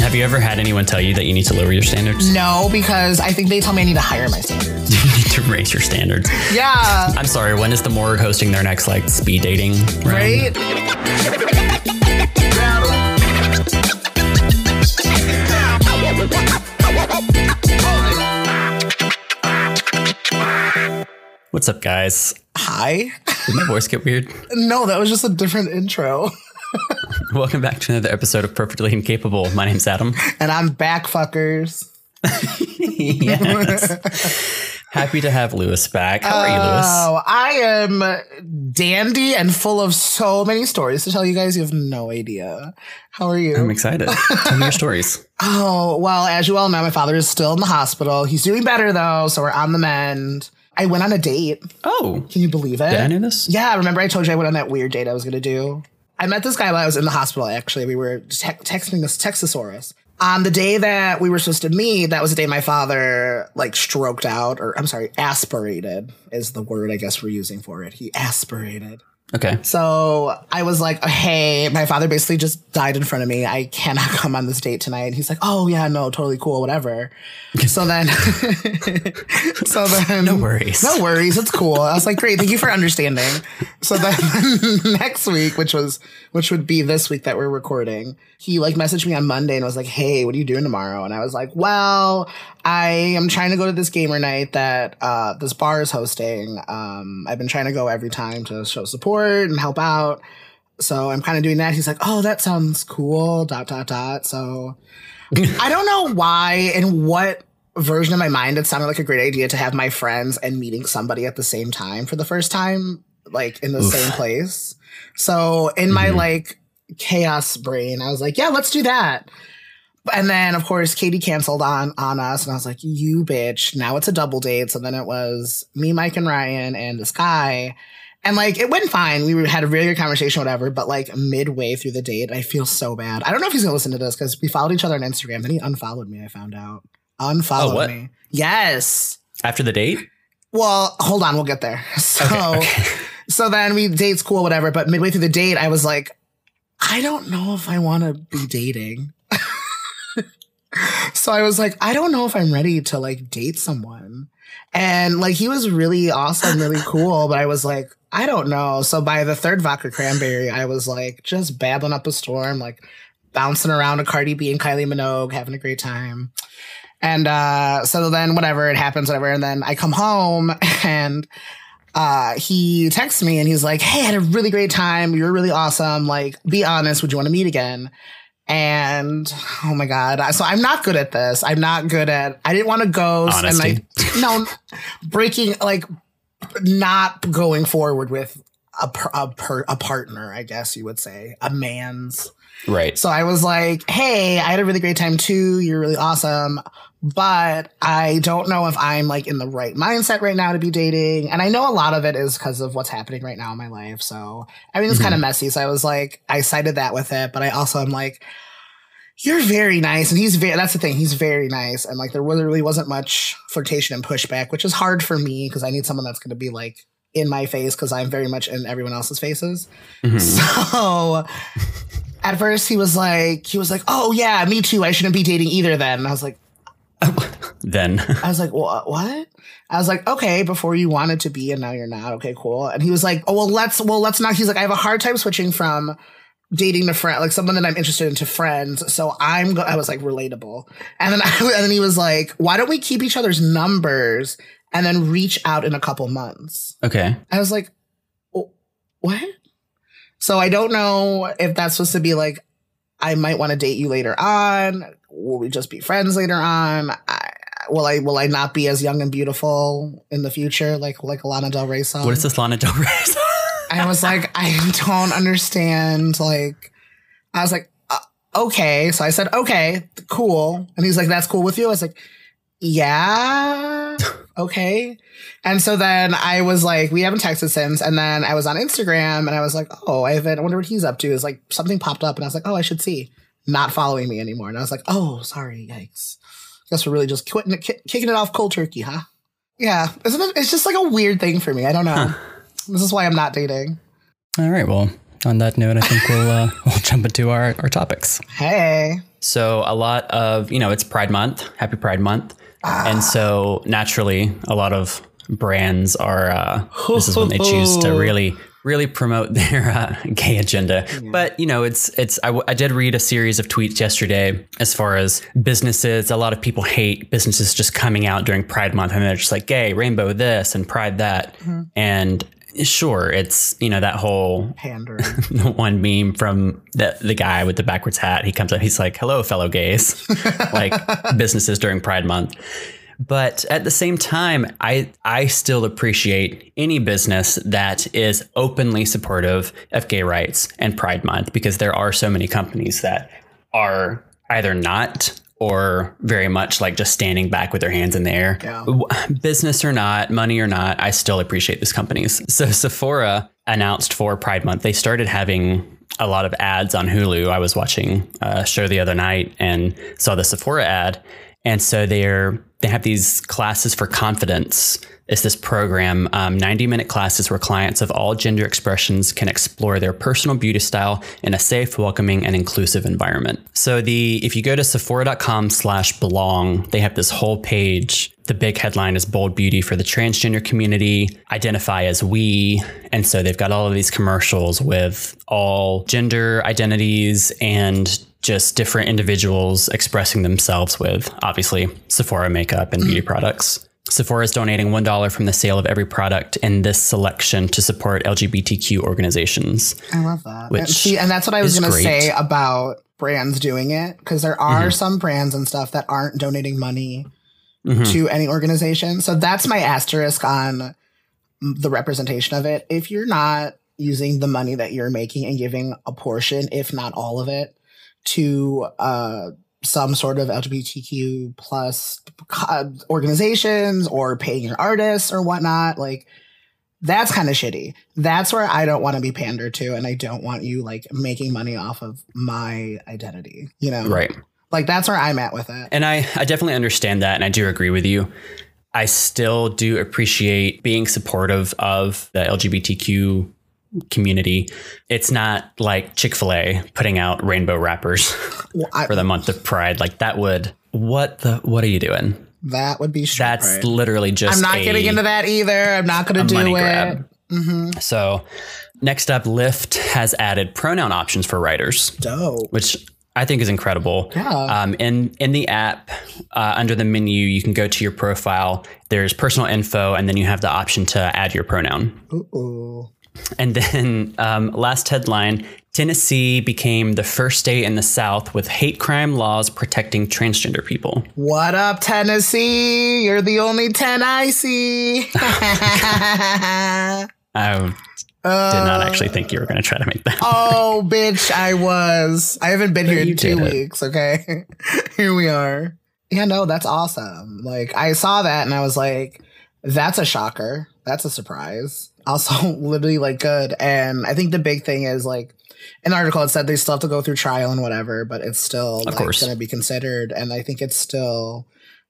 Have you ever had anyone tell you that you need to lower your standards? No, because I think they tell me I need to higher my standards. you need to raise your standards. Yeah. I'm sorry, when is the morgue hosting their next like speed dating? round? Right? What's up, guys? Hi. Did my voice get weird? No, that was just a different intro. Welcome back to another episode of Perfectly Incapable. My name's Adam. And I'm back, fuckers. yes. Happy to have Lewis back. How are you, oh, Lewis? Oh, I am dandy and full of so many stories to tell you guys. You have no idea. How are you? I'm excited. Tell me your stories. Oh, well, as you all know, my father is still in the hospital. He's doing better though, so we're on the mend. I went on a date. Oh, Can you believe it? did I know this? Yeah, remember I told you I went on that weird date I was going to do? I met this guy while I was in the hospital, actually. We were te- texting this Texasaurus. On the day that we were supposed to meet, that was the day my father, like, stroked out, or I'm sorry, aspirated is the word I guess we're using for it. He aspirated. Okay. So I was like, hey, my father basically just died in front of me. I cannot come on this date tonight. And he's like, oh, yeah, no, totally cool, whatever. so then, so then, No worries. No worries. It's cool. I was like, great. Thank you for understanding. So then next week, which was, which would be this week that we're recording, he like messaged me on Monday and was like, hey, what are you doing tomorrow? And I was like, well, I am trying to go to this gamer night that uh, this bar is hosting. Um, I've been trying to go every time to show support and help out. So I'm kind of doing that. He's like, oh, that sounds cool. Dot dot dot. So I don't know why and what version of my mind it sounded like a great idea to have my friends and meeting somebody at the same time for the first time, like in the Oof. same place. So in my Mhm. like chaos brain, I was like, yeah, let's do that. And then of course Katie canceled on on us, and I was like, "You bitch!" Now it's a double date. So then it was me, Mike, and Ryan, and this guy, and like it went fine. We had a really good conversation, whatever. But like midway through the date, I feel so bad. I don't know if he's gonna listen to this because we followed each other on Instagram. Then he unfollowed me. I found out unfollowed Oh, me. Yes. After the date? Well, hold on, we'll get there. So, Okay. okay. so then we date school, whatever. But midway through the date, I was like, I don't know if I want to be dating. So I was like, I don't know if I'm ready to like date someone. And like he was really awesome, really cool, but I was like, I don't know. So by the third vodka cranberry, I was like just babbling up a storm, like bouncing around a Cardi B and Kylie Minogue, having a great time. And uh, so then whatever it happens, whatever. And then I come home and uh, he texts me and he's like, Hey, I had a really great time. You were really awesome. Like, be honest, would you want to meet again? And oh my God. So I'm not good at this. I'm not good at, I didn't want to ghost Honesty. and like, no, breaking, like, not going forward with a, per, a, per, a partner, I guess you would say, a man's. Right. So I was like, hey, I had a really great time too. You're really awesome. But I don't know if I'm like in the right mindset right now to be dating. And I know a lot of it is because of what's happening right now in my life. So everything's Mhm. kind of messy. So I was like, I cited that with it. But I also am like, you're very nice. And he's very, that's the thing. He's very nice. And like, there really wasn't much flirtation and pushback, which is hard for me because I need someone that's going to be like in my face because I'm very much in everyone else's faces. Mhm. So at first he was like, he was like, oh yeah, me too. I shouldn't be dating either then. And I was like, then. I was like, "Wha- what? I was like, okay, before you wanted to be and now you're not. Okay, cool. And he was like, oh, well, let's, well, let's not. He's like, I have a hard time switching from dating to friend, like someone that I'm interested in to friends. So I'm, go-, I was like relatable. And then, I, and then he was like, why don't we keep each other's numbers and then reach out in a couple months? Okay. I was like, "Oh, what? So I don't know if that's supposed to be like, I might want to date you later on. Will we just be friends later on? I, will I will I not be as young and beautiful in the future like like Lana Del Rey song? What is this Lana Del Rey? I was like, I don't understand. Like, I was like, uh, okay. So I said, okay, cool. And he's like, that's cool with you. I was like, yeah, okay. And so then I was like, we haven't texted since. And then I was on Instagram and I was like, oh, I haven't, I wonder what he's up to. Is like something popped up and I was like, oh, I should see. Not following me anymore. And I was like, oh, sorry, yikes. Guess we're really just quitting, ki- kicking it off cold turkey, huh? Yeah, isn't it? It's just like a weird thing for me. I don't know. Huh. This is why I'm not dating. All right. Well, on that note, I think we'll uh, we'll jump into our, our topics. Hey. So a lot of you know it's Pride Month, Happy Pride Month, and so naturally a lot of brands are uh, this is when they choose to really really promote their uh, gay agenda. But you know it's it's I, w- I did read a series of tweets yesterday as far as businesses. A lot of people hate businesses just coming out during Pride Month and they're just like gay, rainbow this, and Pride that, and. Sure, it's you know that whole Pandering. the one meme from the the guy with the backwards hat. He comes up, he's like, "Hello, fellow gays," like businesses during Pride Month. But at the same time, I I still appreciate any business that is openly supportive of gay rights and Pride Month because there are so many companies that are either not or very much like just standing back with their hands in the air. Yeah. Business or not, money or not, I still appreciate these companies. So Sephora announced for Pride Month, they started having a lot of ads on Hulu. I was watching a show the other night and saw the Sephora ad. And so they're they have these classes for confidence. It's this program, um, 90 minute classes where clients of all gender expressions can explore their personal beauty style in a safe, welcoming, and inclusive environment. So the if you go to Sephora.com slash belong, they have this whole page. The big headline is bold beauty for the transgender community, identify as we. And so they've got all of these commercials with all gender identities and just different individuals expressing themselves with obviously Sephora makeup and beauty products. Sephora is donating $1 from the sale of every product in this selection to support LGBTQ organizations. I love that. Which and, see, and that's what I was going to say about brands doing it because there are some brands and stuff that aren't donating money Mhm. to any organization. So that's my asterisk on the representation of it. If you're not using the money that you're making and giving a portion, if not all of it, to uh, some sort of LGBTQ plus organizations or paying your artists or whatnot, like that's kind of shitty. That's where I don't want to be pandered to, and I don't want you like making money off of my identity. You know, Right. Like that's where I'm at with it. And I, I definitely understand that. And I do agree with you. I still do appreciate being supportive of the LGBTQ community. It's not like Chick fil A putting out rainbow wrappers Well, I- for the month of Pride. Like that would, what the, what are you doing? that would be straight That's literally just I'm not a- getting into that either. I'm not going to do money it. grab. hmm So next up, Lyft has added pronoun options for writers, Dope. which I think is incredible. Yeah. Um, in in the app, uh, under the menu, you can go to your profile. There's personal info, and then you have the option to add your pronoun. Ooh. And then um, last headline: Tennessee became the first state in the South with hate crime laws protecting transgender people. What up, Tennessee? You're the only 10 I see. I did not actually think you were going to try to make that. Oh, bitch, I was. I haven't been here in two did it. weeks, okay? here we are. Yeah, no, that's awesome. Like, I saw that and I was like, that's a shocker. That's a surprise. Also, literally, like, good. And I think the big thing is, like, the article, it said they still have to go through trial and whatever, but it's still like, going to be considered. And I think it's still,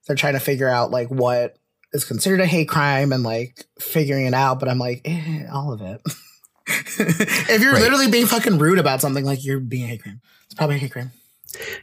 they're trying to figure out, like, what is considered a hate crime and, like, figuring it out. But I'm like, eh, all of it. if you're Right. literally being fucking rude about something, like you're being a hate crime. It's probably a hate crime.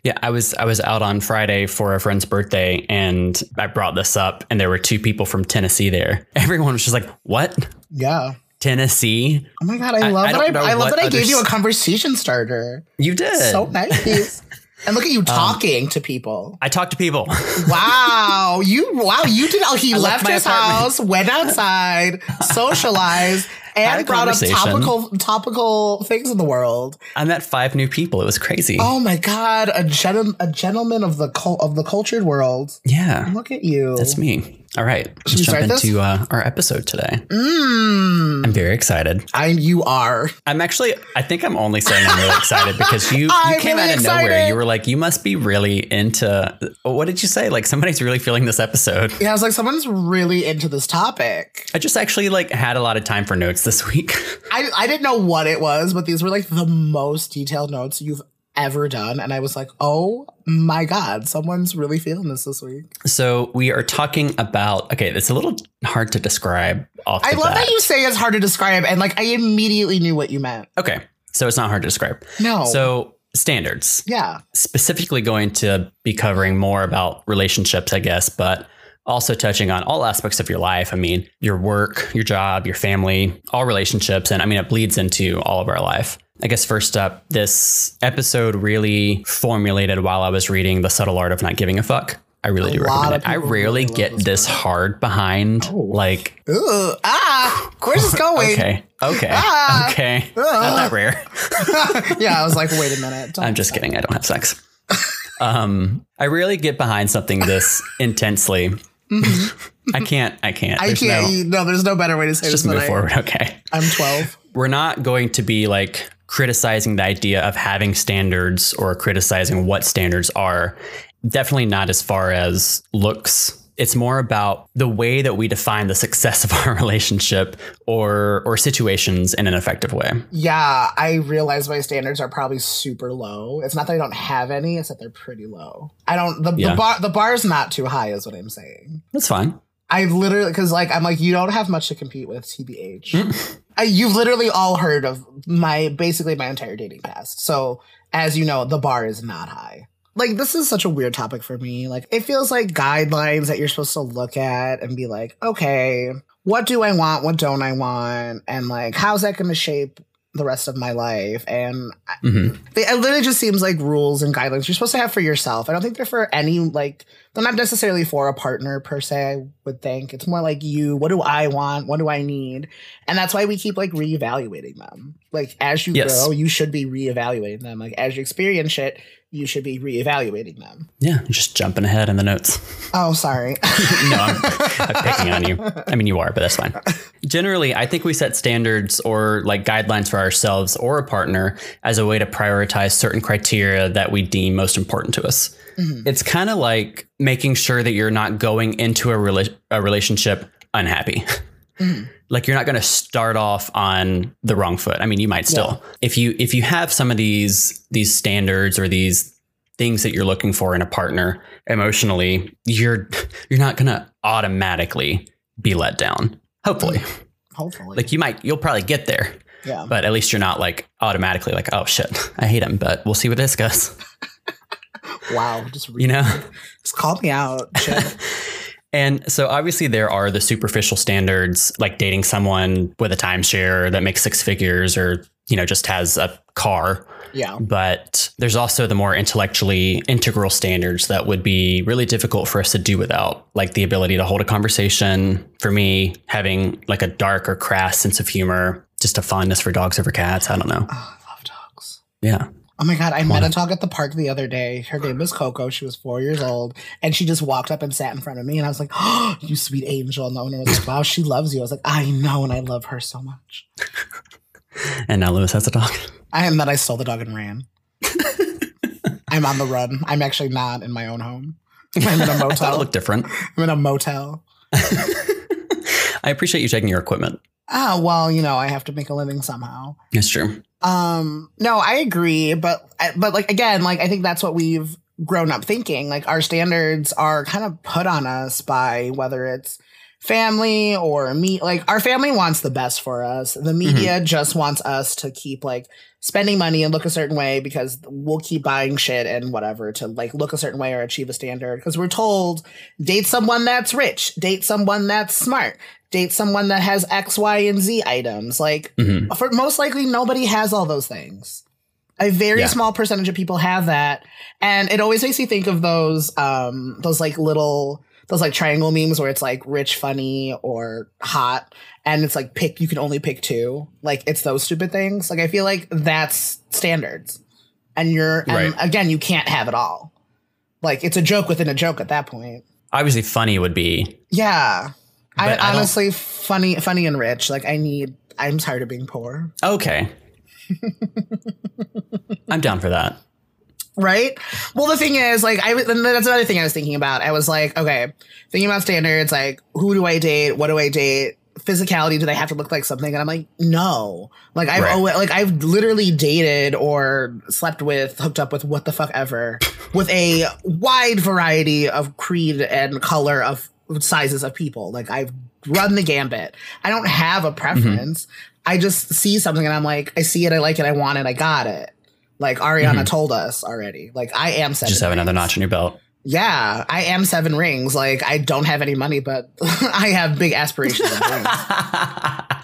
Yeah, I was I was out on Friday for a friend's birthday, and I brought this up, and there were two people from Tennessee there. Everyone was just like, "What? Yeah. Tennessee? Oh my god, I I- love I that. don't I, I love that I gave you a conversation starter. You did? So nice. and look at you um, talking to people. I talked to people. Wow, you wow, you did. Oh, he I left left his apartment. house, went outside, socialized, and brought up topical topical things in the world. I met five new people. It was crazy. Oh my god, a gen- a gentleman of the of the cultured world. yeah, Look at you. that's me. All right, let's jump into uh, our episode today. Mm, I'm very excited. I you are. I'm actually. I think I'm only saying I'm really excited because you you came really out of nowhere. You were like, you must be really into. What did you say? Like somebody's really feeling this episode. Yeah, I was like, someone's really into this topic. I just actually like had a lot of time for notes this week. I, I didn't know what it was, but these were like the most detailed notes you've ever done. And I was like, oh my God, someone's really feeling this this week. so we are talking about. Okay, it's a little hard to describe off. I love bat. that you say it's hard to describe. And like, I immediately knew what you meant. Okay. So it's not hard to describe. No. So standards. yeah. Specifically going to be covering more about relationships, I guess, but also touching on all aspects of your life. I mean, your work, your job, your family, all relationships. And I mean, it bleeds into all of our life. I guess first up, this episode really formulated while I was reading The Subtle Art of Not Giving a Fuck. I really A do recommend it. I rarely really get this this hard behind Oh. like Ooh, ah, where's this going? okay, okay, Ah. okay. Ah. Not that rare. yeah, I was like, wait a minute. I'm just kidding. I don't have sex. um, I really get behind something this intensely. I can't. I can't. Mm-hmm. I There's can't. No, No, there's no better way to say just this than move I- forward. Okay. I'm 12. We're not going to be like criticizing the idea of having standards or criticizing what standards are. Definitely not as far as looks. It's more about the way that we define the success of our relationship or or situations in an effective way. Yeah, I realize my standards are probably super low. It's not that I don't have any; it's that they're pretty low. I don't. The, Yeah. the bar the bar's not too high, is what I'm saying. That's fine. I've literally because like I'm like you don't have much to compete with, tbh. Mm. I, you've literally all heard of my basically my entire dating past. So as you know, the bar is not high. Like this is such a weird topic for me. Like it feels like guidelines that you're supposed to look at and be like, okay, what do I want? What don't I want? And like, how's that going to shape the rest of my life? And hmm they, it literally just seems like rules and guidelines you're supposed to have for yourself. I don't think they're for any like they're not necessarily for a partner per se. I would think it's more like you. What do I want? What do I need? And that's why we keep like reevaluating them. Like as you Yes. grow, you should be reevaluating them. Like as you experience shit, you should be reevaluating them. Yeah, just jumping ahead in the notes. Oh, sorry. no, I'm, I'm picking on you. I mean, you are, but that's fine. Generally, I think we set standards or like guidelines for ourselves or a partner as a way to prioritize certain criteria that we deem most important to us. Mhm. It's kind of like making sure that you're not going into a, rela- a relationship unhappy. Mhm. Like you're not going to start off on the wrong foot. I mean, you might still. If you if you have some of these these standards or these things that you're looking for in a partner emotionally, you're you're not going to automatically be let down. Hopefully. Mm. Hopefully. Like you might you'll probably get there, yeah. but at least you're not like automatically like, "Oh shit, I hate him," but we'll see what this goes. Wow. Just re- You know? just call me out. And so obviously there are the superficial standards like dating someone with a timeshare that makes six figures or you know just has a car yeah. but there's also the more intellectually integral standards that would be really difficult for us to do without like the ability to hold a conversation for me having like a dark or crass sense of humor just a fondness for dogs over cats i don't know Oh, I love dogs. yeah Oh my god, I met a dog at the park the other day. Her name was Coco. She was four years old. And she just walked up and sat in front of me. And I was like, Oh, you sweet angel. And the owner was like, Wow, she loves you. I was like, I know, and I love her so much. and now lewis has a dog I am that I stole the dog and ran. I'm on the run. I'm actually not in my own home. I'm in a motel. looked different I'm in a motel. i appreciate you taking your equipment Ah, well, you know, I have to make a living somehow. it's true Um, no, I agree, but but like again, like I think that's what we've grown up thinking. Like our standards are kind of put on us by whether it's family or me. Like our family wants the best for us. The media just wants us to keep like spending money and look a certain way because we'll keep buying shit and whatever to like look a certain way or achieve a standard. Because we're told date someone that's rich, date someone that's smart, date someone that has X, Y, and Z items. Like Mhm. for most likely nobody has all those things. A very Yeah. small percentage of people have that. And it always makes me think of those um those like little those like triangle memes where it's like rich, funny, or hot, and it's like pick you can only pick two. Like it's those stupid things. Like I feel like that's standards. And you're and Right. again, you can't have it all. Like it's a joke within a joke at that point. obviously funny would be Yeah. I, I honestly funny funny and rich. Like I need I'm tired of being poor. okay i'm down for that Right? Well, the thing is, like, I and that's another thing I was thinking about. I was like, okay, thinking about standards, like, who do I date? What do I date? Physicality, do they have to look like something? And I'm like, no. Like, I've Right. always, like, I've literally dated or slept with, hooked up with what the fuck ever, with a wide variety of creed and color of sizes of people. Like I've run the gambit. I don't have a mm-hmm. preference. I just see something and I'm like, I see it, I like it, I want it, I got it. Like Ariana mm-hmm. told us already. Like I am seven. Just have another notch in your belt. Yeah, I am seven rings. Like I don't have any money, but I have big aspirations. of rings.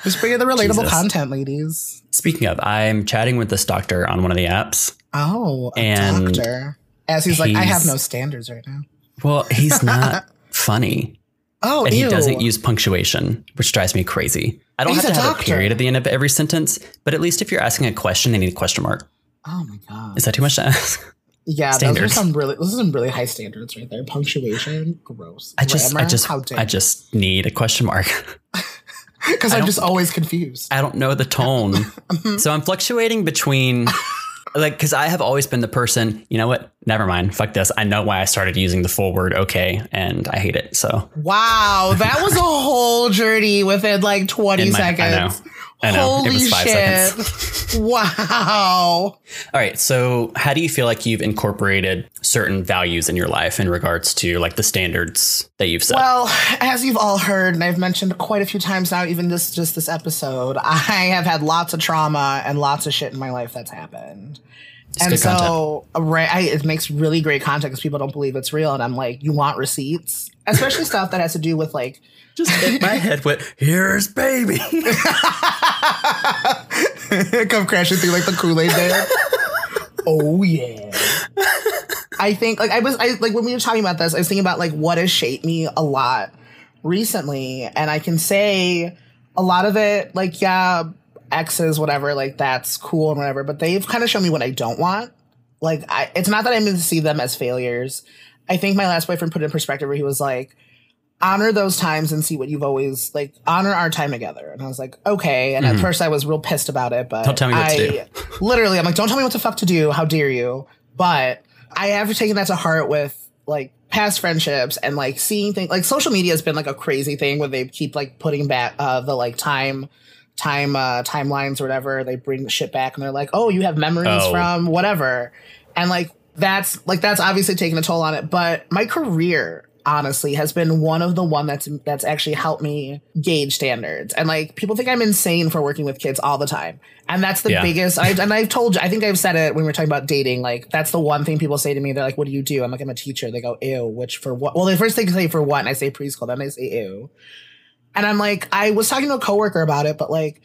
Just bring in the relatable Jesus. content, ladies. Speaking of, I'm chatting with this doctor on one of the apps. Oh, a And doctor. As he's like, I have no standards right now. Well, he's not funny. Oh, And ew. he doesn't use punctuation, which drives me crazy. I don't He's have to have a period at the end of every sentence, but at least if you're asking a question, they need a question mark. Oh my god. Is that too much to ask? Yeah, standards? those are some really those are some really high standards right there. Punctuation, gross. I just, I just? I just need a question mark. because I'm just always confused. I don't know the tone. Mm-hmm. so I'm fluctuating between like because I have always been the person, you know what? Never mind. Fuck this. I know why I started using the full word okay and I hate it. So Wow, that was a whole journey within like 20 In my- I know. seconds. I know. Holy it was five shit. seconds. wow. All right. So how do you feel like you've incorporated certain values in your life in regards to like the standards that you've set? Well, as you've all heard, and I've mentioned quite a few times now, even this just this episode, I have had lots of trauma and lots of shit in my life that's happened. And so, uh, right, I, it makes really great content because people don't believe it's real, and I'm like, you want receipts, especially stuff that has to do with like Just hit my head with here's baby. come crashing through like the Kool Aid man. oh yeah. I think like I was I like when we were talking about this, I was thinking about like what has shaped me a lot recently, and I can say a lot of it like yeah, exes whatever like that's cool and whatever, but they've kind of shown me what I don't want. Like I, it's not that I'm going to see them as failures. I think my last boyfriend put it in perspective where he was like, honor those times and see what you've always like honor our time together and i was like okay and at first i was real pissed about it but Mm-hmm. Don't tell me what I, to do. literally i'm like don't tell me what the fuck to do how dare you but i have taken that to heart with like past friendships and like seeing things like social media has been like a crazy thing where they keep like putting back uh the like time time uh timelines or whatever they bring the shit back and they're like oh you have memories Oh. from whatever. And like that's like that's obviously taking a toll on it but my career honestly has been one of the one that's that's actually helped me gauge standards. And like people think i'm insane for working with kids all the time. And that's the Yeah. biggest I, and i've told you i think i've said it when we were talking about dating like that's the one thing people say to me they're like what do you do? I'm like i'm a teacher. They go ew which for what well the first thing they say for what and i say preschool then they say ew and i'm like i was talking to a coworker about it but like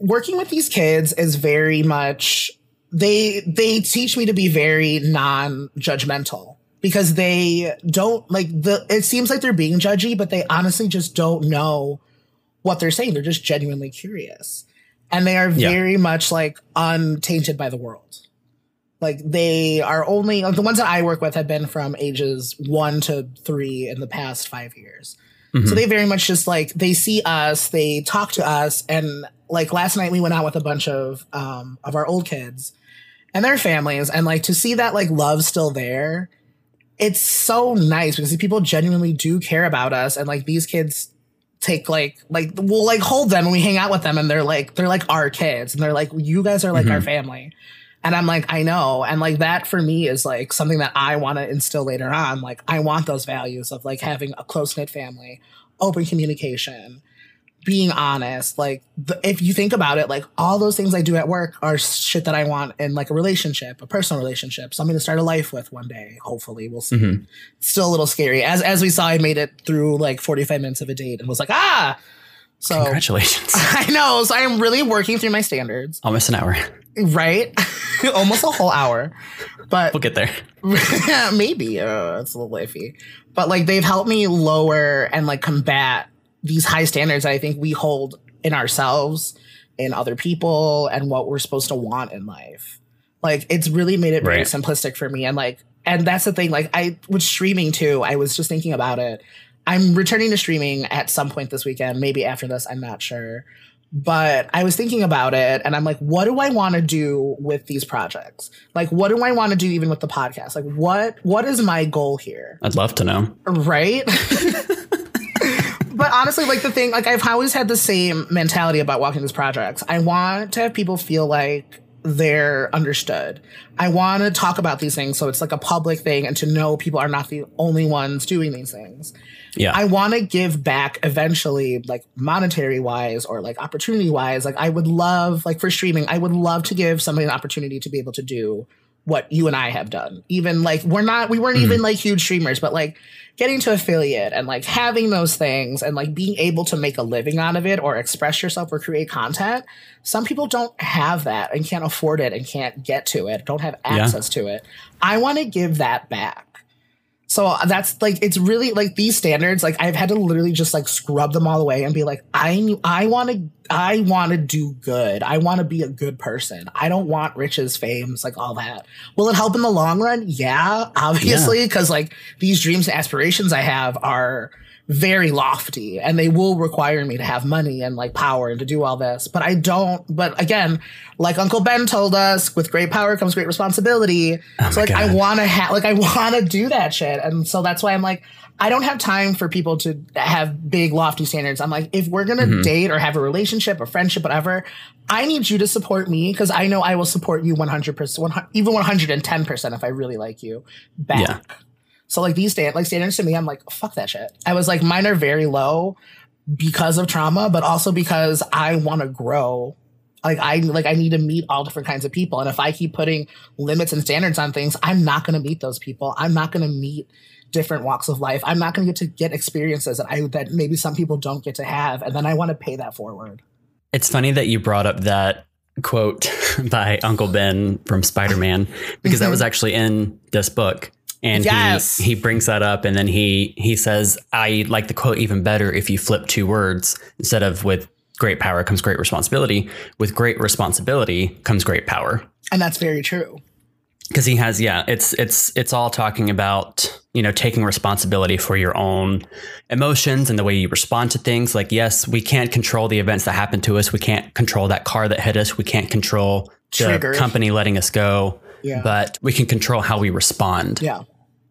working with these kids is very much they they teach me to be very non-judgmental because they don't like the it seems like they're being judgy but they honestly just don't know what they're saying. They're just genuinely curious. And they are Yeah. very much like untainted by the world. Like they are only like the ones that i work with have been from ages 1 to 3 in the past 5 years Mm-hmm. so they very much just like they see us, they talk to us, and like last night we went out with a bunch of um of our old kids and their families, and like to see that like love still there, it's so nice because people genuinely do care about us, and like these kids take like like we'll like hold them and we hang out with them and they're like they're like our kids and they're like you guys are like our family and i'm like i know. And like that for me is like something that i want to instill later on. Like i want those values of like having a close-knit family open communication being honest. Like the, if you think about it like all those things i do at work are shit that i want in like a relationship a personal relationship something to start a life with one day hopefully. We'll see. Mhm. still a little scary. As as we saw i made it through like 45 minutes of a date and was like ah! So Congratulations. i know. So i'm really working through my standards. Almost an hour. Right? Almost a whole hour. But We'll get there. maybe. Uh, it's a little iffy. But like they've helped me lower and like combat these high standards that i think we hold in ourselves in other people and what we're supposed to want in life. Like it's really made it very Right. simplistic for me. And like and that's the thing. Like i was streaming too i was just thinking about it. I'm returning to streaming at some point this weekend maybe after this i'm not sure but I was thinking about it and I'm like, what do I want to do with these projects? Like, what do I want to do even with the podcast? Like, what what is my goal here? I'd love to know. Right? but honestly, like the thing, like I've always had the same mentality about walking these projects. I want to have people feel like they're understood. I want to talk about these things so it's like a public thing and to know people are not the only ones doing these things. Yeah. I want to give back eventually, like monetary wise or like opportunity wise. Like I would love, like for streaming, I would love to give somebody an opportunity to be able to do what you and I have done. Even like we're not, we weren't mm. even like huge streamers, but like getting to affiliate and like having those things and like being able to make a living out of it or express yourself or create content. Some people don't have that and can't afford it and can't get to it, don't have access to it. I want to give that back. So that's like it's really like these standards. Like I've had to literally just like scrub them all away and be like, I I want to I want to do good. I want to be a good person. I don't want riches, fames, like all that. Will it help in the long run? Yeah, obviously, because like these dreams and aspirations I have are very lofty and they will require me to have money and like power and to do all this. But I don't, but again, like Uncle Ben told us, with great power comes great responsibility. Oh so like God. I want to have, like I want to do that shit. And so that's why I'm like, I don't have time for people to have big lofty standards. I'm like, if we're going to mm-hmm. date or have a relationship or friendship, whatever, I need you to support me because I know I will support you 100%, 100 even 110% if I really like you back. Yeah. So like these stand like standards to me, I'm like, fuck that shit. I was like, mine are very low because of trauma, but also because I want to grow. Like I like I need to meet all different kinds of people. And if I keep putting limits and standards on things, I'm not gonna meet those people. I'm not gonna meet different walks of life. I'm not gonna get to get experiences that I that maybe some people don't get to have. And then I want to pay that forward. It's funny that you brought up that quote by Uncle Ben from Spider Man because that mm-hmm. was actually in this book. And Yes. he, he brings that up and then he he says, I like the quote even better if you flip two words instead of with great power comes great responsibility. With great responsibility comes great power. And that's very true. because he has yeah it's it's it's all talking about you know taking responsibility for your own emotions and the way you respond to things like yes we can't control the events that happen to us we can't control that car that hit us we can't control the Trigger. company letting us go Yeah. but we can control how we respond Yeah.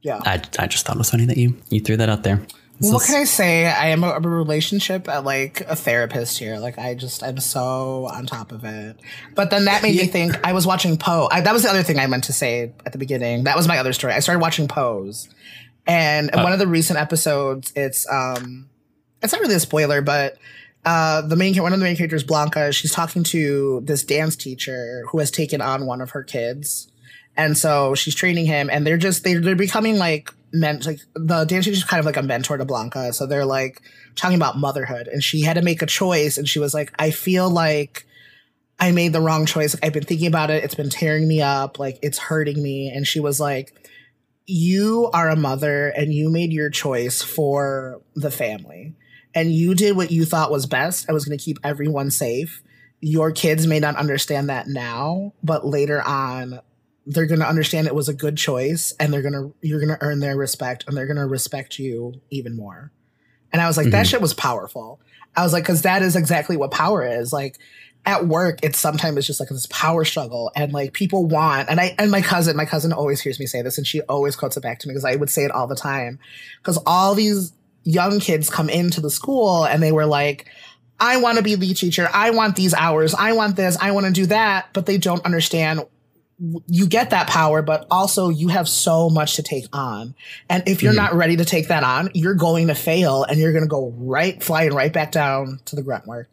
Yeah. I, I just thought it was funny that you you threw that out there This What is- can I say? I am a, a relationship, uh, like a therapist here. Like I just, I'm so on top of it. But then that made me think. I was watching Poe. I, that was the other thing I meant to say at the beginning. That was my other story. I started watching Pose, and in one of the recent episodes, it's um, it's not really a spoiler, but uh, the main one of the main characters, Blanca, she's talking to this dance teacher who has taken on one of her kids, and so she's training him, and they're just they're they're becoming like meant like the dance teacher's kind of like a mentor to Blanca, so they're like talking about motherhood, and she had to make a choice, and she was like, I feel like. I made the wrong choice. Like, I've been thinking about it. It's been tearing me up. Like it's hurting me. And she was like, you are a mother and you made your choice for the family and you did what you thought was best. I was going to keep everyone safe. Your kids may not understand that now, but later on, they're going to understand it was a good choice and they're going to, you're going to earn their respect and they're going to respect you even more. And I was like, that mm-hmm. shit was powerful. I was like, cause that is exactly what power is. Like at work, it's sometimes it's just like this power struggle and like people want, and I, and my cousin, my cousin always hears me say this and she always quotes it back to me because I would say it all the time. Cause all these young kids come into the school and they were like, I want to be the teacher. I want these hours. I want this. I want to do that. But they don't understand you get that power, but also you have so much to take on. And if you're mm-hmm. not ready to take that on, you're going to fail and you're going to go right, flying right back down to the grunt work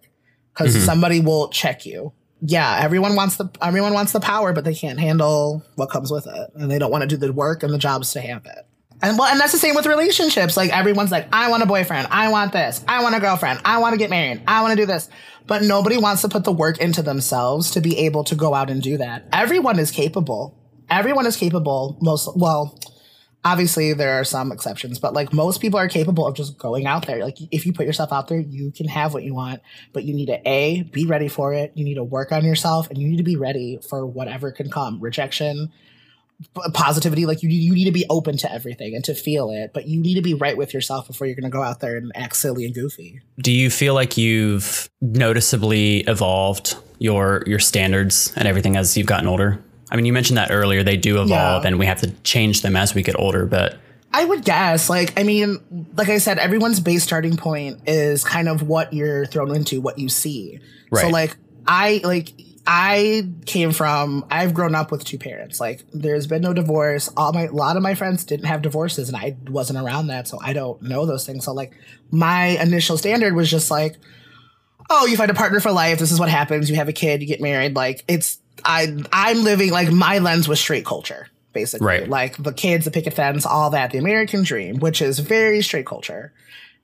because mm-hmm. somebody will check you. Yeah, everyone wants the everyone wants the power, but they can't handle what comes with it, and they don't want to do the work and the jobs to have it. And well, and that's the same with relationships. Like everyone's like, I want a boyfriend, I want this, I want a girlfriend, I want to get married, I want to do this. But nobody wants to put the work into themselves to be able to go out and do that. Everyone is capable. Everyone is capable. Most well, obviously there are some exceptions, but like most people are capable of just going out there. Like if you put yourself out there, you can have what you want, but you need to A, be ready for it. You need to work on yourself and you need to be ready for whatever can come. Rejection, positivity, like you you need to be open to everything and to feel it, but you need to be right with yourself before you're going to go out there and act silly and goofy. do you feel like you've noticeably evolved your your standards and everything as you've gotten older i mean you mentioned that earlier they do evolve Yeah. and we have to change them as we get older but I would guess. Like, I mean, like I said, everyone's base starting point is kind of what you're thrown into, what you see. So, like, I like I came from I've grown up with two parents. Like there's been no divorce. All my a lot of my friends didn't have divorces and I wasn't around that, so I don't know those things. So like my initial standard was just like, oh, you find a partner for life, this is what happens, you have a kid, you get married. Like it's I I'm living like my lens was straight culture, basically. Right. Like the kids, the picket fence, all that, the American dream, which is very straight culture.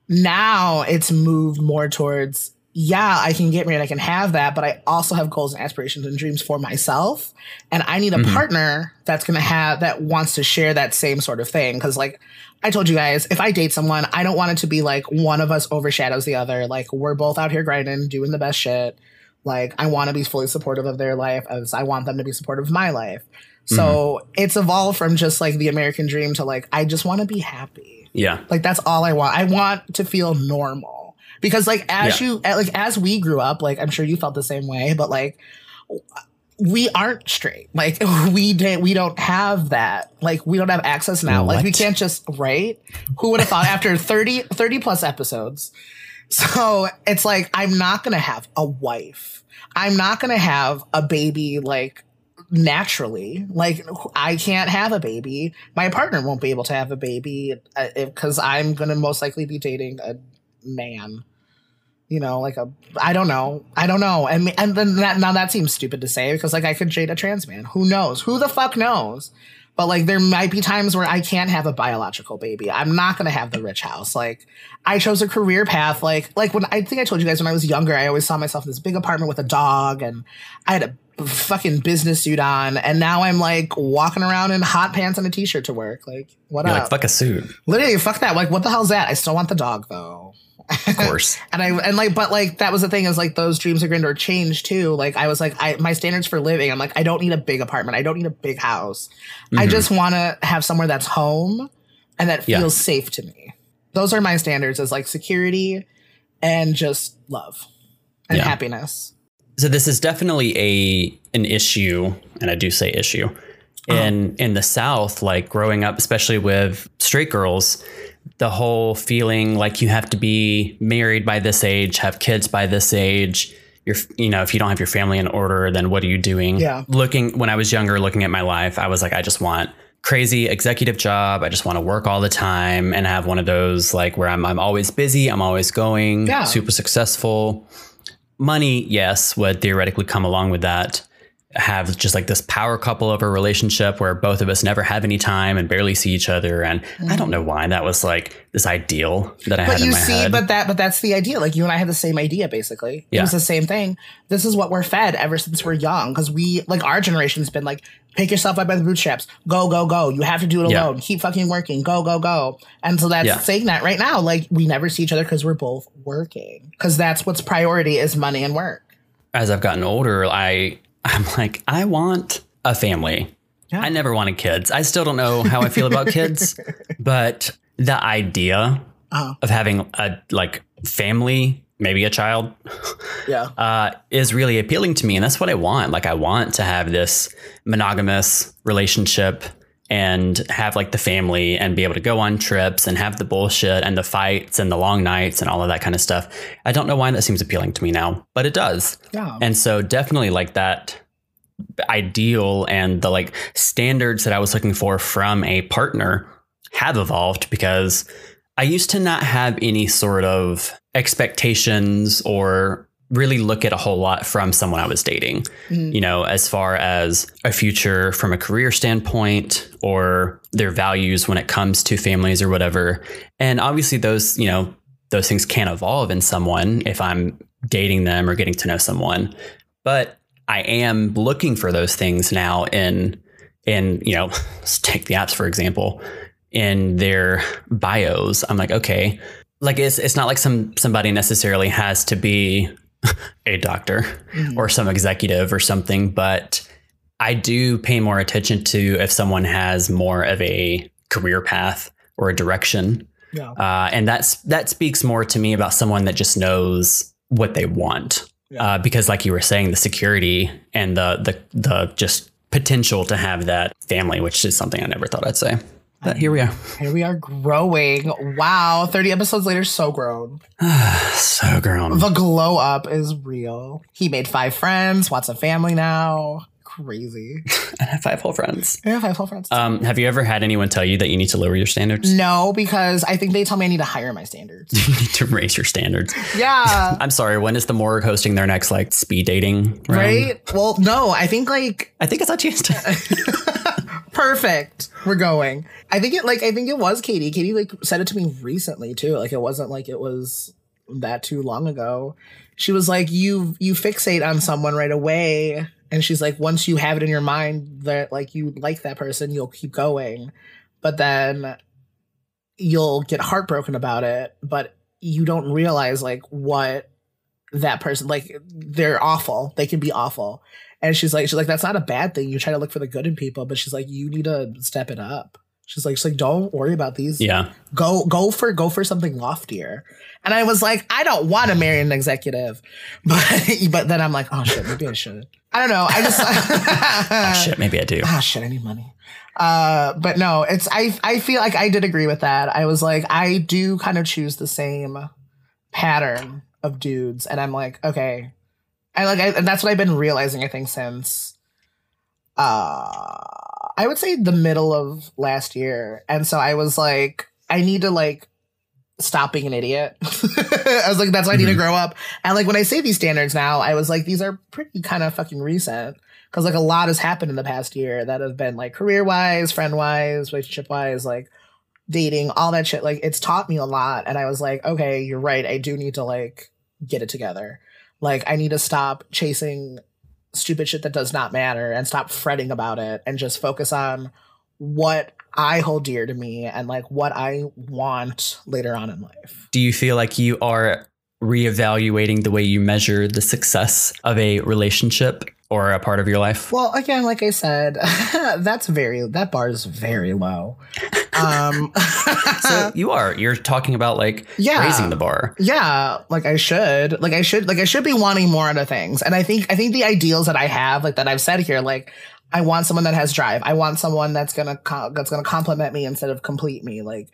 Now it's moved more towards yeah, I can get married, I can have that, but I also have goals and aspirations and dreams for myself. And I need a Mhm. partner that's going to have, that wants to share that same sort of thing. Cause like I told you guys, if I date someone, I don't want it to be like one of us overshadows the other. Like we're both out here grinding, doing the best shit. Like I want to be fully supportive of their life as I want them to be supportive of my life. So it's evolved from just like the American dream to like, I just want to be happy. Yeah. Like that's all I want. I want to feel normal. Because like as Yeah. you like as we grew up, like I'm sure you felt the same way, but like we aren't straight. Like we didn't we don't have that. Like we don't have access now. Like we can't just right? Who would have thought after 30 30 plus episodes? So it's like I'm not gonna have a wife. I'm not gonna have a baby like naturally. Like I can't have a baby. My partner won't be able to have a baby uh, because I'm gonna most likely be dating a man. You know, like a I don't know, I don't know, and and then that now that seems stupid to say because like I could date a trans man. Who knows? Who the fuck knows? But like there might be times where I can't have a biological baby. I'm not gonna have the rich house. Like I chose a career path. Like like when I think I told you guys when I was younger, I always saw myself in this big apartment with a dog, and I had a fucking business suit on, and now I'm like walking around in hot pants and a t-shirt to work. Like what You're up? like, fuck a suit. Literally, fuck that. Like what the hell's that? I still want the dog though. Of course. And I and like, but like that was the thing is like those dreams are going to change too. Like I was like, I my standards for living. I'm like, I don't need a big apartment. I don't need a big house. I Mhm. just want to have somewhere that's home and that Yeah. feels safe to me. Those are my standards as like security and just love and Yeah. happiness. So this is definitely a an issue, and I do say issue in in the South. Like growing up, especially with straight girls, the whole feeling like you have to be married by this age, have kids by this age. You're, you know, if you don't have your family in order, then what are you doing? Yeah. Looking when I was younger, looking at my life, I was like, I just want crazy executive job. I just want to work all the time and have one of those like where I'm I'm always busy, I'm always going, Yeah. super successful money, yes, would theoretically come along with that. Have just like this power couple of a relationship where both of us never have any time and barely see each other. And I don't mm. know why that was like this ideal that I But had in you my see, head. but that but that's the idea. Like you and I had the same idea basically. It Yeah. was the same thing. This is what we're fed ever since we're young. Because we like our generation's been like, pick yourself up by the bootstraps. Go, go, go. You have to do it Yeah. alone. Keep fucking working. Go, go, go. And so that's Yeah. saying that right now, like we never see each other because we're both working. Because that's what's priority is money and work. As I've gotten older, I I'm like, I want a family. Yeah. I never wanted kids. I still don't know how I feel about kids, but the idea Uh-huh. of having a like family, maybe a child, Yeah. uh, is really appealing to me. And that's what I want. Like, I want to have this monogamous relationship and have like the family and be able to go on trips and have the bullshit and the fights and the long nights and all of that kind of stuff. I don't know why that seems appealing to me now, but it does. Yeah. And so, definitely like that ideal and the like standards that I was looking for from a partner have evolved because I used to not have any sort of expectations or really look at a whole lot from someone I was dating, Mhm. you know, as far as a future from a career standpoint or their values when it comes to families or whatever. And obviously, those, you know, those things can evolve in someone if I'm dating them or getting to know someone. But I am looking for those things now in in you know let's take the apps for example in their bios i'm like okay like it's it's not like some somebody necessarily has to be a doctor Mhm. or some executive or something but i do pay more attention to if someone has more of a career path or a direction yeah. uh, and that's that speaks more to me about someone that just knows what they want. Yeah. Uh, because, like you were saying, the security and the the the just potential to have that family, which is something I never thought I'd say. But here we are. Here we are growing. Wow. 30 episodes later, so grown. so grown. The glow up is real. He made five friends, wants a family now. Crazy. I have five whole friends. I have five whole friends. Um, have you ever had anyone tell you that you need to lower your standards? no, because I think they tell me I need to hire my standards. you need to raise your standards. Yeah. I'm sorry. When is the Morgue hosting their next like speed dating? round? right? Well, no, I think like I think it's on Tuesday. Perfect. We're going. I think it like I think it was Katie. Katie like said it to me recently too. Like it wasn't like it was that too long ago. She was like, You you fixate on someone right away. And she's like, once you have it in your mind that like you like that person, you'll keep going. But then you'll get heartbroken about it, but you don't realize like what that person like they're awful. They can be awful. And she's like, she's like, that's not a bad thing. You try to look for the good in people, but she's like, you need to step it up. She's like, she's like, don't worry about these. yeah. Go, go for, go for something loftier. And I was like, I don't want to marry an executive, but, but then I'm like, oh shit, maybe I should. I don't know. I just, Oh, shit. Maybe I do. ah shit, I need money. Uh, but no, it's I I feel like I did agree with that. I was like, I do kind of choose the same pattern of dudes, and I'm like, okay, I like, I, and that's what I've been realizing. I think since, uh, I would say the middle of last year, and so I was like, I need to like stop being an idiot. I was like, that's why I need to Mhm. grow up. And like when I say these standards now, I was like, these are pretty kind of fucking recent because like a lot has happened in the past year that have been like career wise, friend wise, relationship wise, like dating, all that shit. Like it's taught me a lot, and I was like, okay, you're right. I do need to like get it together. Like I need to stop chasing stupid shit that does not matter and stop fretting about it and just focus on what I hold dear to me and like what I want later on in life. Do you feel like you are reevaluating the way you measure the success of a relationship or a part of your life? Well, again, like I said, that's very that bar is very low. Um So you are. You're talking about like Yeah. raising the bar. yeah, like I should. Like I should like I should be wanting more out of things. And I think I think the ideals that I have, like that I've said here, like I want someone that has drive. I want someone that's gonna co- that's gonna compliment me instead of complete me. Like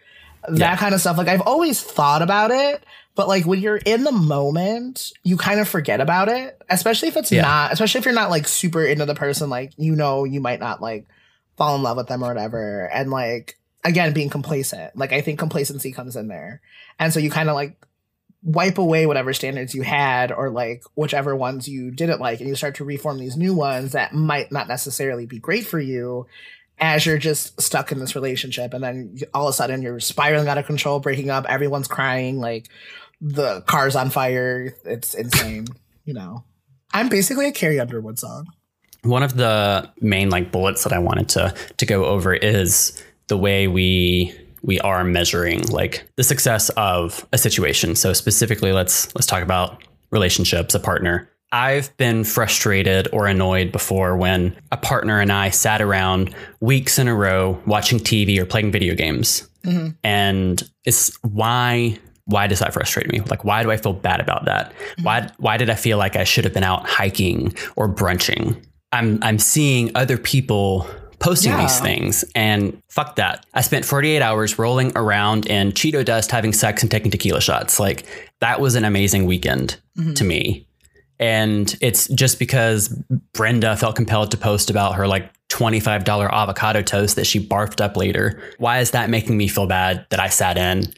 that Yeah. kind of stuff. Like I've always thought about it, but like when you're in the moment, you kind of forget about it. Especially if it's Yeah. not, especially if you're not like super into the person, like you know you might not like fall in love with them or whatever. And like again, being complacent. Like I think complacency comes in there. And so you kind of like wipe away whatever standards you had or like whichever ones you didn't like and you start to reform these new ones that might not necessarily be great for you as you're just stuck in this relationship and then all of a sudden you're spiraling out of control breaking up everyone's crying like the car's on fire it's insane you know i'm basically a carrie underwood song One of the main like bullets that I wanted to to go over is the way we we are measuring like the success of a situation. So specifically, let's let's talk about relationships, a partner. I've been frustrated or annoyed before when a partner and I sat around weeks in a row watching TV or playing video games. Mhm. And it's why why does that frustrate me? Like why do I feel bad about that? Why why did I feel like I should have been out hiking or brunching? I'm I'm seeing other people posting these things and fuck that. I spent 48 hours rolling around in Cheeto dust having sex and taking tequila shots. Like that was an amazing weekend Mhm. to me. And it's just because Brenda felt compelled to post about her like $25 avocado toast that she barfed up later. Why is that making me feel bad that I sat in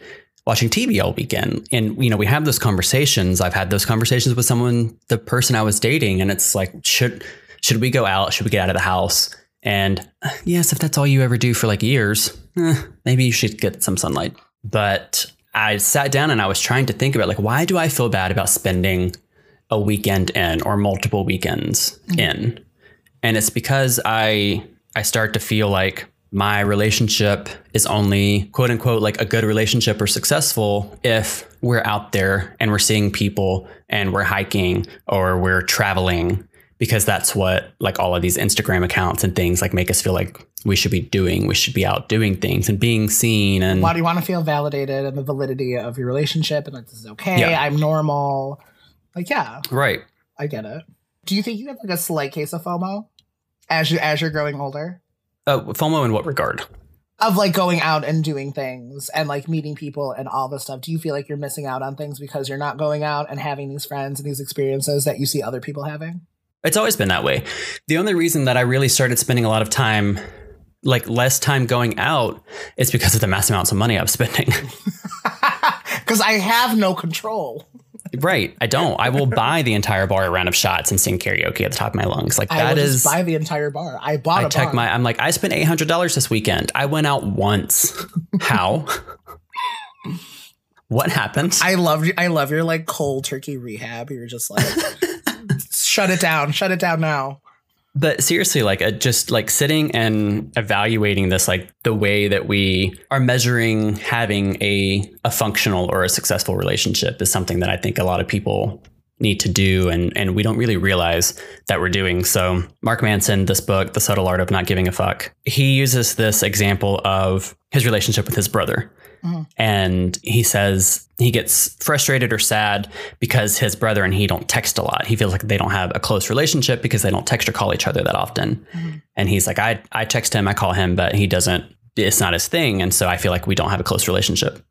watching TV all weekend? And, you know, we have those conversations. I've had those conversations with someone, the person I was dating, and it's like, should, should we go out? Should we get out of the house? And yes, if that's all you ever do for like years, eh, maybe you should get some sunlight. But I sat down and I was trying to think about like, why do I feel bad about spending a weekend in or multiple weekends mm-hmm. in? And it's because I I start to feel like my relationship is only quote unquote like a good relationship or successful if we're out there and we're seeing people and we're hiking or we're traveling because that's what like all of these Instagram accounts and things like make us feel like we should be doing. We should be out doing things and being seen and why do you want to feel validated and the validity of your relationship and like this is okay Yeah. i'm normal like yeah right. I get it. Do you think you have like a slight case of FOMO as you as you're growing older? Uh, FOMO in what regard? of like going out and doing things and like meeting people and all this stuff. Do you feel like you're missing out on things because you're not going out and having these friends and these experiences that you see other people having? It's always been that way. The only reason that I really started spending a lot of time, like less time going out, is because of the mass amounts of money I'm spending. Because I have no control. Right. I don't. I will buy the entire bar a round of shots and sing karaoke at the top of my lungs. Like I will is. just buy the entire bar. I bought I check my. I'm like, I spent eight hundred dollars this weekend. I went out once. How? what happened? I love you. I love your like cold turkey rehab. You're just like, shut it down. Shut it down now. But seriously, like uh, just like sitting and evaluating this, like the way that we are measuring having a a functional or a successful relationship is something that I think a lot of people need to do and and we don't really realize that we're doing. So Mark Manson, this book, The Subtle Art of Not Giving a Fuck, he uses this example of his relationship with his brother. Mhm. And he says he gets frustrated or sad because his brother and he don't text a lot. He feels like they don't have a close relationship because they don't text or call each other that often. Mhm. And he's like, I, I text him, I call him, but he doesn't, it's not his thing. And so I feel like we don't have a close relationship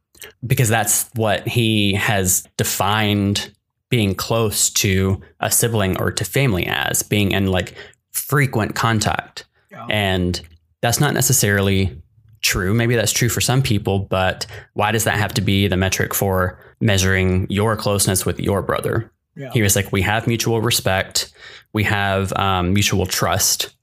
because that's what he has defined being close to a sibling or to family as being in like frequent contact. Yeah. And that's not necessarily true. Maybe that's true for some people, but why does that have to be the metric for measuring your closeness with your brother? Yeah. He was like, we have mutual respect, we have um, mutual trust,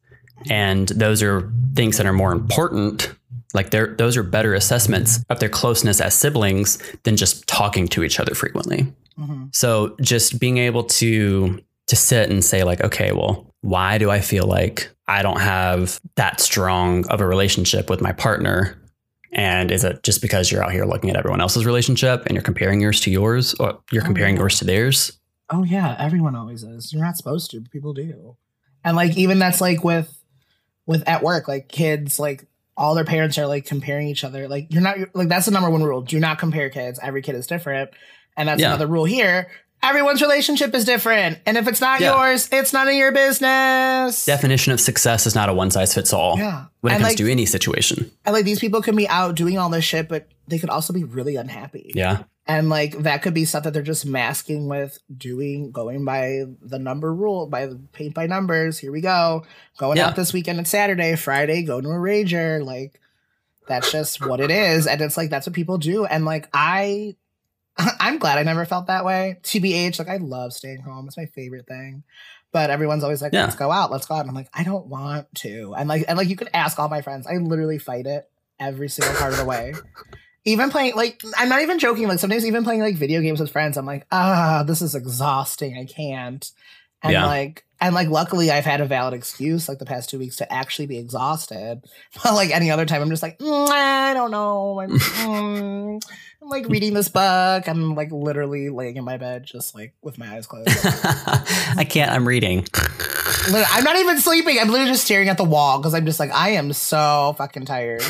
and those are things that are more important. Like they're those are better assessments of their closeness as siblings than just talking to each other frequently. Mhm. So just being able to to sit and say like, okay, well, why do I feel like I don't have that strong of a relationship with my partner? And is it just because you're out here looking at everyone else's relationship and you're comparing yours to yours or you're Oh, comparing yeah. yours to theirs? Oh yeah, everyone always is. You're not supposed to, but people do. And like even that's like with with at work, like kids, like all their parents are like comparing each other. Like you're not like that's the number one rule. Do not compare kids. Every kid is different. And that's Yeah. another rule here. Everyone's relationship is different. And if it's not Yeah. yours, it's none of your business. Definition of success is not a one size fits all Yeah. when it and comes like, to any situation. and like these people can be out doing all this shit, but they could also be really unhappy. Yeah. And like that could be stuff that they're just masking with doing, going by the number rule, by the paint by numbers. Here we go. Going Yeah. out this weekend and Saturday, Friday, go to a rager. Like that's just what it is. And it's like that's what people do. And like I I'm glad I never felt that way. TBH, like I love staying home. It's my favorite thing. But everyone's always like, Yeah. let's go out, let's go out. And I'm like, I don't want to. And like and like you could ask all my friends. I literally fight it every single part of the way. Even playing like I'm not even joking, like sometimes even playing like video games with friends, I'm like, ah, this is exhausting. I can't. And Yeah. like and like luckily I've had a valid excuse like the past two weeks to actually be exhausted. But like any other time I'm just like, mm, I don't know. I'm, mm, I'm like reading this book. I'm like literally laying in my bed just like with my eyes closed. I can't, I'm reading. I'm not even sleeping. I'm literally just staring at the wall because I'm just like, I am so fucking tired.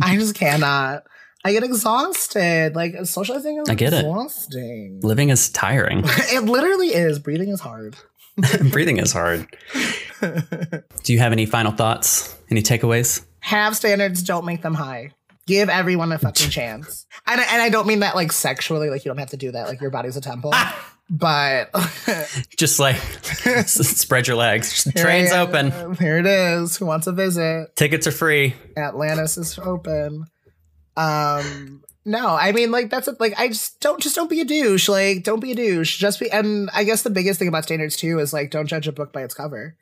I just cannot. I get exhausted. Like socializing is I get it. exhausting. Living is tiring. it literally is. Breathing is hard. Breathing is hard. Do you have any final thoughts? Any takeaways? Have standards, don't make them high. Give everyone a fucking chance. And I, and I don't mean that like sexually, like you don't have to do that, like your body's a temple. but Just like spread your legs. here Train's open. Here it is. Who wants a visit? Tickets are free. Atlantis is open. Um no, I mean like that's a, like I just don't just don't be a douche. Like don't be a douche. Just be and I guess the biggest thing about standards too is like don't judge a book by its cover.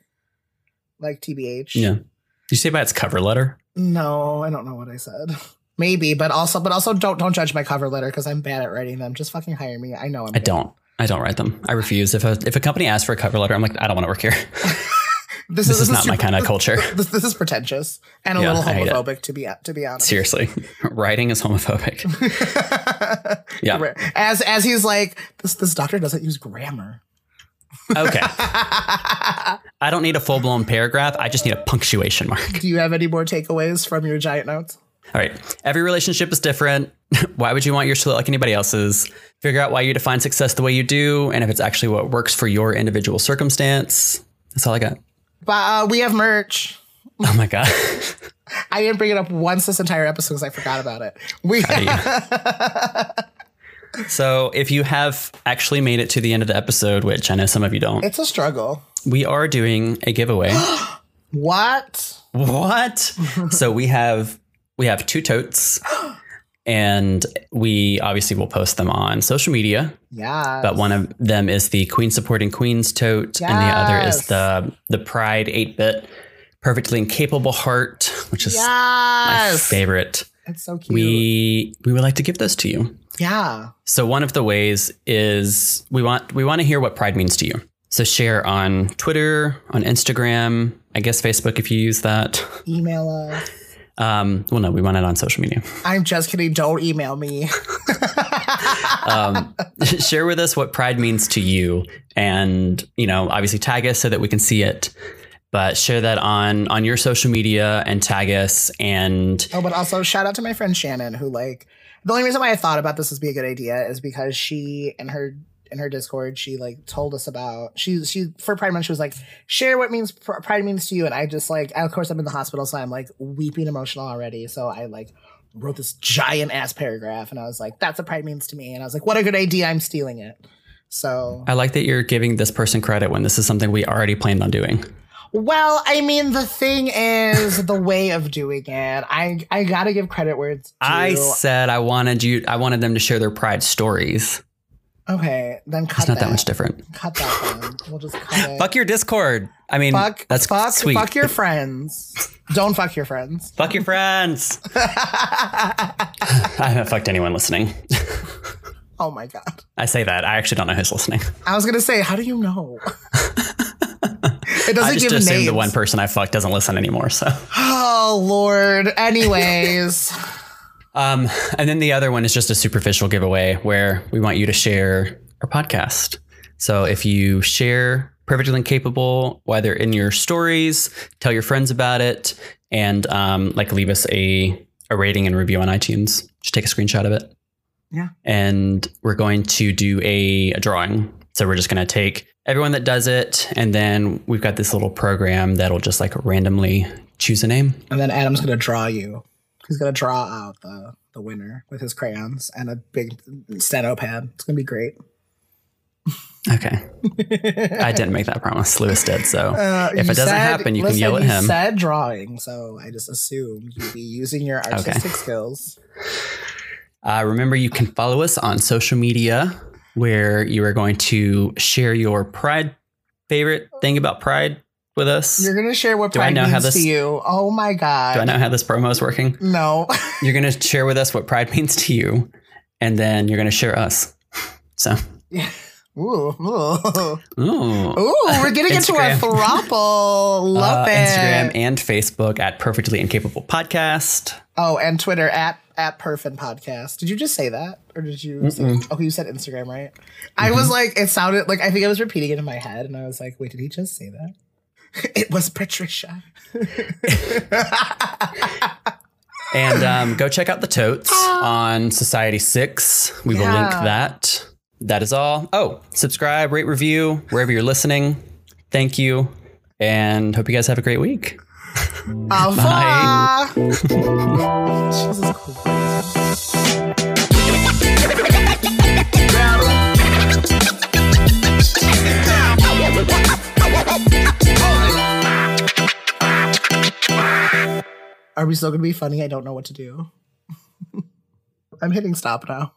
Like TBH. Yeah. Did you say by its cover letter? No, I don't know what I said. Maybe, but also but also don't don't judge my cover letter because I'm bad at writing them. Just fucking hire me. I know I'm I don't. I don't write them. I refuse. If a if a company asks for a cover letter, I'm like, I don't want to work here. This, This is not my kind of culture. This, this is pretentious and a Yeah, little I hate it. homophobic to be to be honest. Seriously, writing is homophobic. Yeah. As as he's like this this doctor doesn't use grammar. Okay. I don't need a full blown paragraph. I just need a punctuation mark. Do you have any more takeaways from your giant notes? All right. Every relationship is different. why would you want yours to look like anybody else's? Figure out why you define success the way you do and if it's actually what works for your individual circumstance. That's all I got. But uh, we have merch. Oh my God. I didn't bring it up once this entire episode because I forgot about it. We So, if you have actually made it to the end of the episode, which I know some of you don't, it's a struggle. we are doing a giveaway. What? what? so we have we have two totes, and we obviously will post them on social media. Yeah. But one of them is the Queen supporting Queens tote, and the other is the the Pride eight bit perfectly incapable heart, which is my yes. favorite. It's so cute. We we would like to give those to you. yeah. So one of the ways is we want we want to hear what pride means to you. So share on Twitter, on Instagram, I guess Facebook if you use that. Email us. Um, well, no, we want it on social media. I'm just kidding. Don't email me. Um, share with us what pride means to you, and you know, obviously tag us so that we can see it. But share that on on your social media and tag us. And Oh, but also shout out to my friend Shannon, who like the only reason why I thought about this would be a good idea is because she and her in her Discord she like told us about she she for Pride Month she was like share what means Pride means to you, and I just like of course I'm in the hospital, so I'm like weeping emotional already. So I like wrote this giant ass paragraph, and I was like, that's what Pride means to me, and I was like, what a good idea, I'm stealing it. So I like that you're giving this person credit when this is something we already planned on doing. well, I mean the thing is the way of doing it. I I gotta give credit where it's due. I said I wanted you. I wanted them to share their pride stories. Okay, then cut It's not that, that much different. Cut that then. We'll just cut it. Fuck your Discord. I mean, fuck, that's fuck, sweet. fuck your friends. Don't fuck your friends. Fuck your friends. I haven't fucked anyone listening. oh my god. I say that. I actually don't know who's listening. I was gonna say, how do you know? it doesn't just give assume names. the one person I fucked doesn't listen anymore. So, oh lord. Anyways, um, and then the other one is just a superficial giveaway where we want you to share our podcast. So if you share Perfectly Incapable, whether in your stories, tell your friends about it, and um, like leave us a a rating and review on iTunes. Just take a screenshot of it. Yeah. And we're going to do a, a drawing. So we're just going to take everyone that does it, and then we've got this little program that'll just like randomly choose a name. and then Adam's gonna draw you. He's gonna draw out the the winner with his crayons and a big steno pad. It's gonna be great. Okay. I didn't make that promise. Lewis did. So Uh, if it doesn't said- happen, you can yell at him. you said drawing, so I just assumed you'd be using your artistic skills. Uh, remember, you can follow us on social media where you are going to share your Pride favorite thing about Pride with us. You're gonna share what Do I pride know how means this- to you. Oh my god! Do I know how this promo is working? No. You're going to share with us what Pride means to you, and then you're going to share us. So, Ooh, ooh, ooh. ooh! We're getting into a Instagram. throuple. Love Uh, it. Instagram and Facebook at Perfectly Incapable Podcast. oh, and Twitter at at Perfin Podcast. Did you just say that, or did you? Say, oh, you said Instagram, right? I Mm-hmm. was like, it sounded like I think I was repeating it in my head, and I was like, wait, did he just say that? It was Patricia. And um, go check out the totes on Society 6. We will link that. That is all. Oh, subscribe, rate, review, wherever you're listening. Thank you. And hope you guys have a great week. Au revoir. Jesus Christ. Are we still gonna be funny? I don't know what to do. I'm hitting stop now.